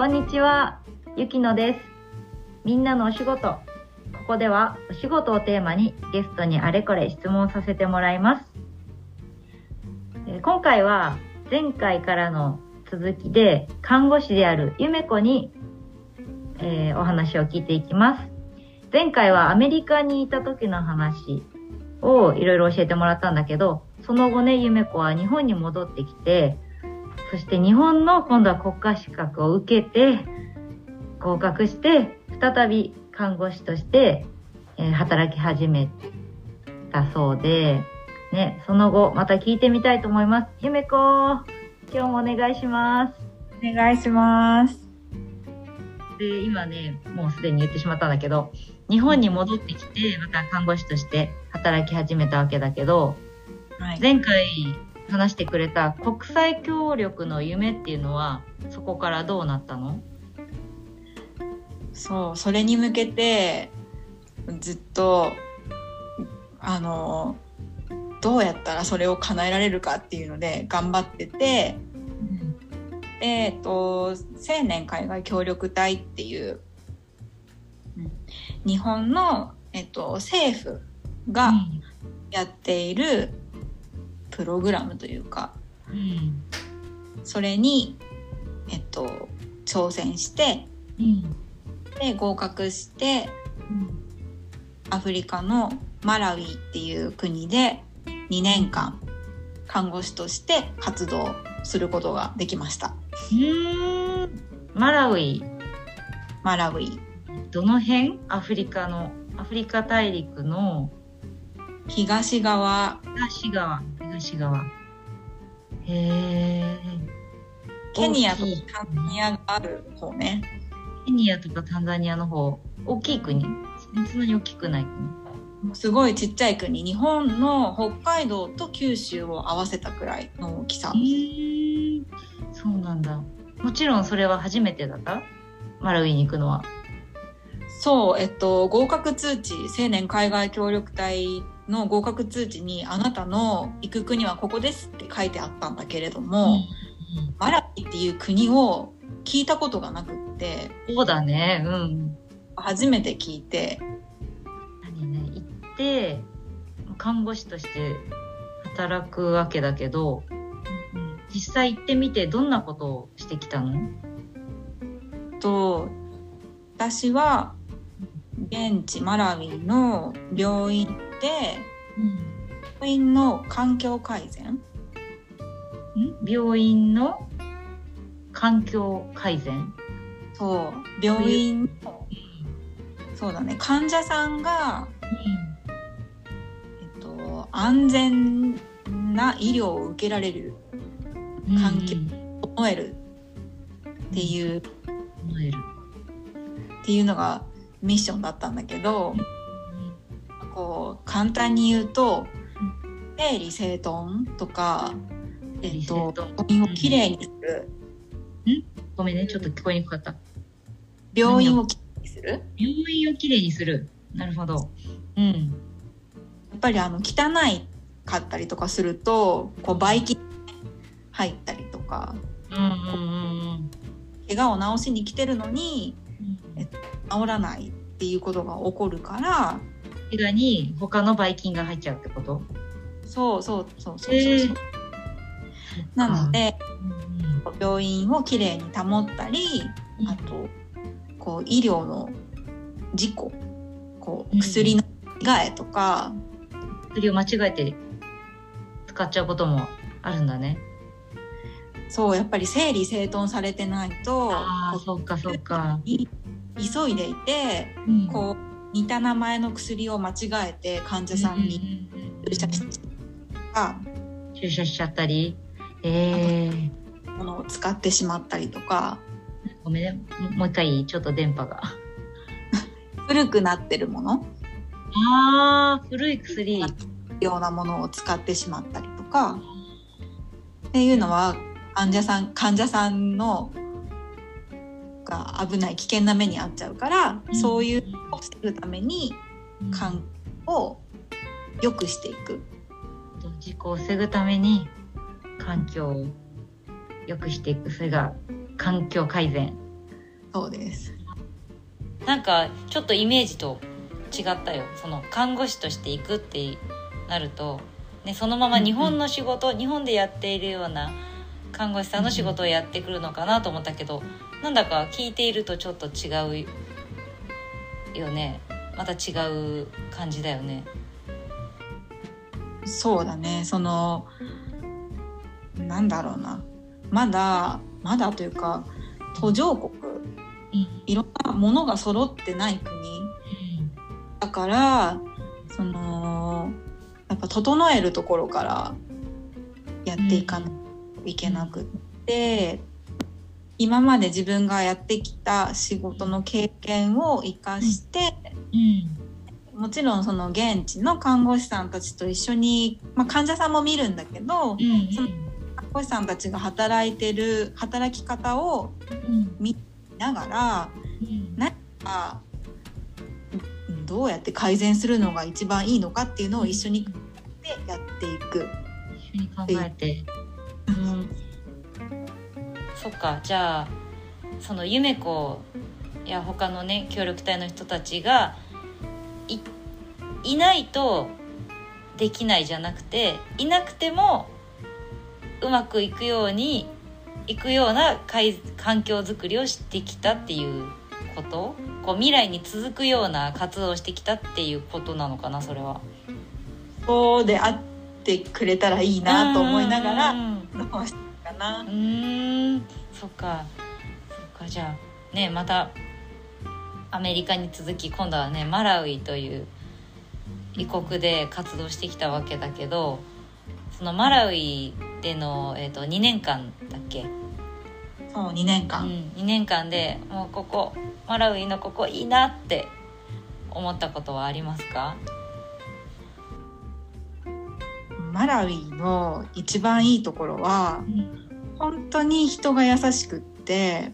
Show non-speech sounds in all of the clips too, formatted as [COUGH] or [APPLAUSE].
こんにちは、ゆきのです。みんなのお仕事。ここではお仕事をテーマにゲストにあれこれ質問させてもらいます。えー今回は前回からの続きで看護師であるゆめこに、えーお話を聞いていきます。前回はアメリカにいた時の話をいろいろ教えてもらったんだけど、その後ね、ゆめこは日本に戻ってきて、そして日本の今度は国家資格を受けて、合格して、再び看護師として、えー働き始めたそうで、ね、その後、また聞いてみたいと思います。ゆめこ、今日もお願いします。お願いします。で、今ね、もうすでに言ってしまったんだけど、日本に戻ってきて、また看護師として働き始めたわけだけど、はい。前回話してくれた国際協力の夢っていうのは、そこからどうなったの？そう、それに向けて、ずっと、あの、どうやったらそれを叶えられるかっていうので頑張ってて、でえっと、青年海外協力隊っていう、うん。日本の、えっと、政府がやっているプログラムというか、うん。それに、えっと、挑戦して、うん。で、合格して、アフリカのマラウイっていう国で2年間看護師として活動することができました。うーん。マラウイ、マラウイ。どの辺？アフリカの、アフリカ大陸の？東側、東側、東側。へえ。ケニアと大きいタンザニアがある方ね。ケニアとかタンザニアの方、大きい国そんなに大きくない国すごいちっちゃい国。日本の北海道と九州を合わせたくらいの大きさそうなんだ。もちろんそれは初めてだった？マラウイに行くのは。そう、えっと、合格通知、青年海外協力隊の合格通知に、あなたの行く国はここですって書いてあったんだけれども、マラウイっていう国を聞いたことがなくって、そうだね。うん。初めて聞いて、何ね、行って、看護師として働くわけだけど、実際行ってみてどんなことをしてきたの？と、私は、現地マラウイの病院で、病院の環境改善？ん？病院の環境改善？そう、病院の、そうだね、患者さんが、えっと、安全な医療を受けられる、環境整えるっていう、っ思える。ていうのがミッションだったんだけど、こう、簡単に言うと、整理整頓とか、えっと、整理整頓病院をきれいにする、ごめんね、ちょっと聞こえにくかった。病院をきれいにする？病院をきれいにする。なるほど。うん。やっぱりあの汚いかったりとかするとこうばい菌入ったりとかうんうんうん怪我を治しに来てるのにうん。治らないっていうことが起こるから怪我に他のばい菌が入っちゃうってこと？そうそうそうそうそう、へーなの、でうん病院をきれいに保ったりうんあとこう医療の事故こううん薬の替えとか、薬を間違えて使っちゃうこともあるんだね。そうやっぱり整理整頓されてないとあそうかそうか。急いでいてうんこう似た名前の薬を間違えて患者さんに注射し注射しちゃったり？ええものを使ってしまったりとか。ごめんね。ももう一回ちょっと電波が。[LAUGHS] 古くなってるもの？ああ、古い薬。ようなものを使ってしまったりとか。っていうのは患者さん患者さんのが危ない危険な目に遭っちゃうから、そういうのを防ぐために環境を良くしていく。事故を防ぐために環境を良くしていく。それが環境改善。そうです。なんかちょっとイメージと違ったよ。その看護師として行くってなると、ね、そのまま日本の仕事、日本でやっているような看護師さんの仕事をやってくるのかなと思ったけど、なんだか聞いているとちょっと違うよね。また違う感じだよね。そうだね。そのなんだろうな。まだまだというか途上国。いろんなものが揃ってない国。だからそのやっぱ整えるところからやっていかないといけなくって、今まで自分がやってきた仕事の経験を生かして、もちろんその現地の看護師さんたちと一緒に、まあ、患者さんも見るんだけど、その看護師さんたちが働いてる働き方を見ながらあうんどうやって改善するのが一番いいのかっていうのを一緒にでやっていく。一緒に考えて。うんそっかじゃあその夢子や他のね協力隊の人たちがいいないとできないじゃなくていなくてもうまくいくようにいくような環境づくりをしてきたっていうこと？こう未来に続くような活動をしてきたっていうことなのかなそれは。そうであってくれたらいいなと思いながらな。う。ーん。そっか。そっか。じゃあねまたアメリカに続き今度はねマラウイという異国で活動してきたわけだけどそのマラウイでの、えー、と2年間だっけ、そう2年う間、ん、2年間でもうここマラウイのここいいなって思ったことはありますか？マラウイの一番いいところは本当に人が優しくって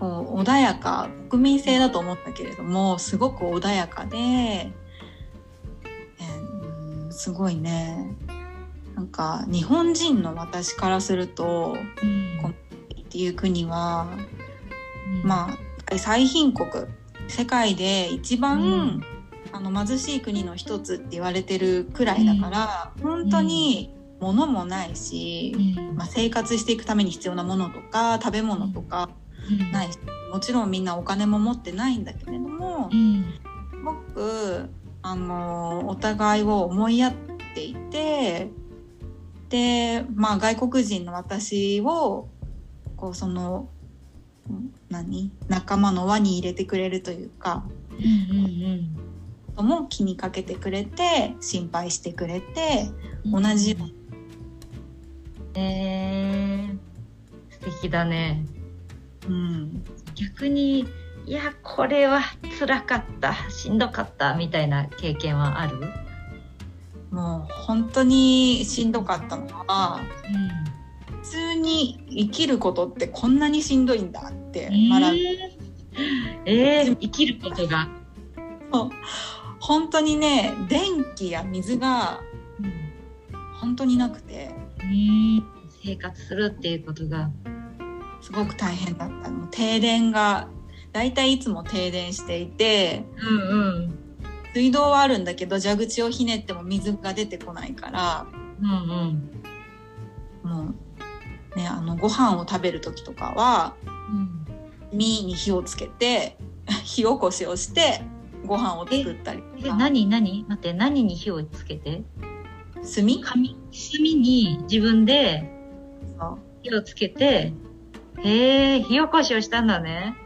こう穏やか国民性だと思ったけれどもすごく穏やかで、えーうんすごいね。なんか日本人の私からするとこっていう国はまあ最貧国。世界で一番、うん。あの貧しい国の一つって言われてるくらいだから、本当に物もないし、まあ、生活していくために必要なものとか食べ物とかないしもちろんみんなお金も持ってないんだけれどもすごくあのお互いを思いやっていてで、まあ、外国人の私をこうそのん何仲間の輪に入れてくれるというかとも気にかけてくれて心配してくれて同じようえー、素敵だね。うん、逆にいやこれは辛かったしんどかったみたいな経験はある？もう本当にしんどかったのは普通に生きることってこんなにしんどいんだって学ぶえー、生きることが、本当にね電気や水が本当になくて生活するっていうことがすごく大変だった。の停電がだいたいいつも停電していてうんうん。水道はあるんだけど蛇口をひねっても水が出てこないからうんうん。もうねあのご飯を食べる時とかはうん。身に火をつけて [LAUGHS] 火起こしをしてご飯を作ったりえとか。何何？待って何に火をつけて？炭？紙？炭に自分で火をつけてへえ火起こしをしたんだね。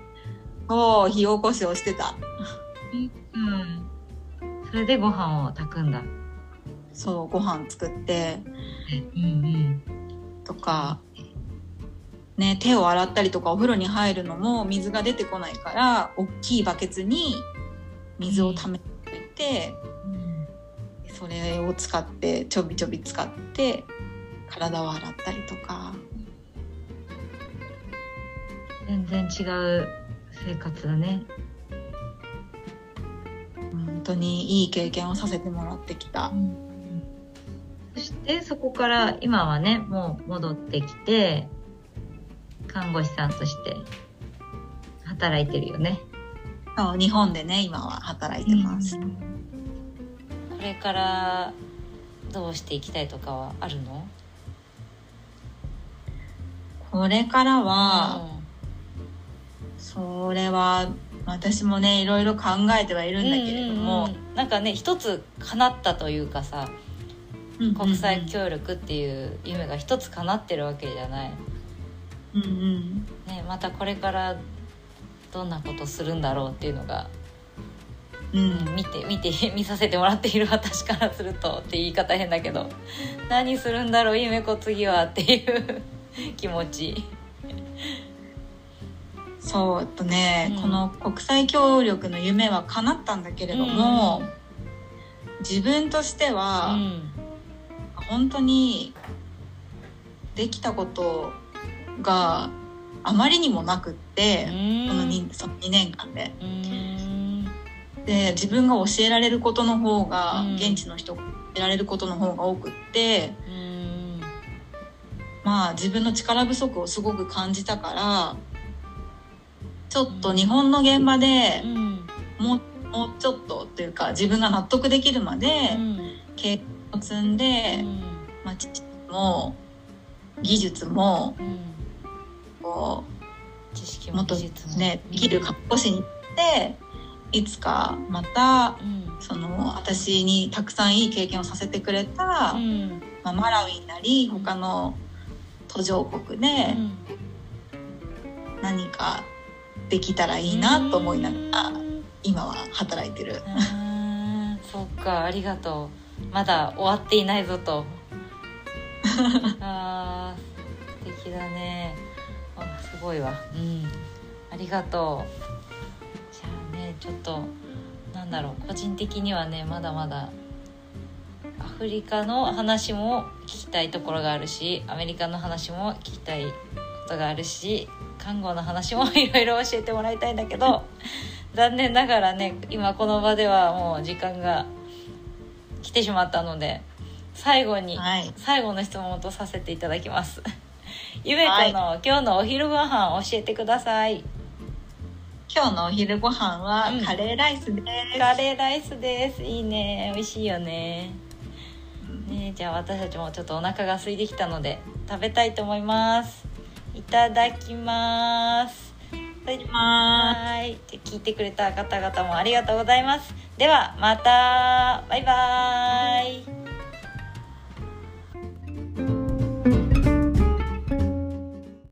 そう火起こしをしてた。うん。それでご飯を炊くんだ。そうご飯作って。うんうん。とか、ね、手を洗ったりとかお風呂に入るのも水が出てこないから大きいバケツに水を溜めておいて、それを使ってちょびちょび使って体を洗ったりとか。全然違う生活だね。本当にいい経験をさせてもらってきた。そしてそこから今はねもう戻ってきて看護師さんとして働いてるよね。そう日本でね今は働いてます、これからどうしていきたいとかはあるの？これからは、それは私もねいろいろ考えてはいるんだけれども、うんうんうん。なんかね一つ叶ったというかさ国際協力っていう夢が一つ叶ってるわけじゃない、うんうん。ね、またこれからどんなことするんだろうっていうのが、ううん。ん、見て見て [LAUGHS] 見させてもらっている私からするとって言い方変だけど何するんだろう夢子次はっていう [LAUGHS] 気持ち。[LAUGHS] そうとね、うん。この国際協力の夢は叶ったんだけれども、自分としてうは、ん。本当にできたことがあまりにもなくって、この 2, その2年間で。うん。で自分が教えられることの方が、うん。現地の人が教えられることの方が多くってうんまあ自分の力不足をすごく感じたからちょっと日本の現場でうん。もうもうちょっとというか自分が納得できるまでうん。経験を積んで、まあ、知識も技術もうん。こ知識うもっとねできる看護師になっていつかまたうん。その私にたくさんいい経験をさせてくれた、うん。まあ、マラウイなり他の途上国で何かできたらいいなと思いながら今は働いてる。うん。そっかありがとう。まだ終わっていないぞと。[LAUGHS] あー素敵だね。あすごいわ。うん。ありがとう。じゃあねちょっとなんだろう。個人的にはねまだまだアフリカの話も聞きたいところがあるしアメリカの話も聞きたいことがあるし看護の話もいろいろ教えてもらいたいんだけど [LAUGHS] 残念ながらね今この場ではもう時間が来てしまったので最後に、はい、最後の質問とさせていただきます。[LAUGHS] ゆめこの、今日のお昼ご飯教えてください。今日のお昼ご飯はうん。カレーライスです。カレーライスです。いいね。美味しいよねねじゃあ私たちもちょっとお腹が空いてきたので食べたいと思います。いただきます。はーい。じゃあ聞いてくれた方々もありがとうございます。ではまた。バイバーイ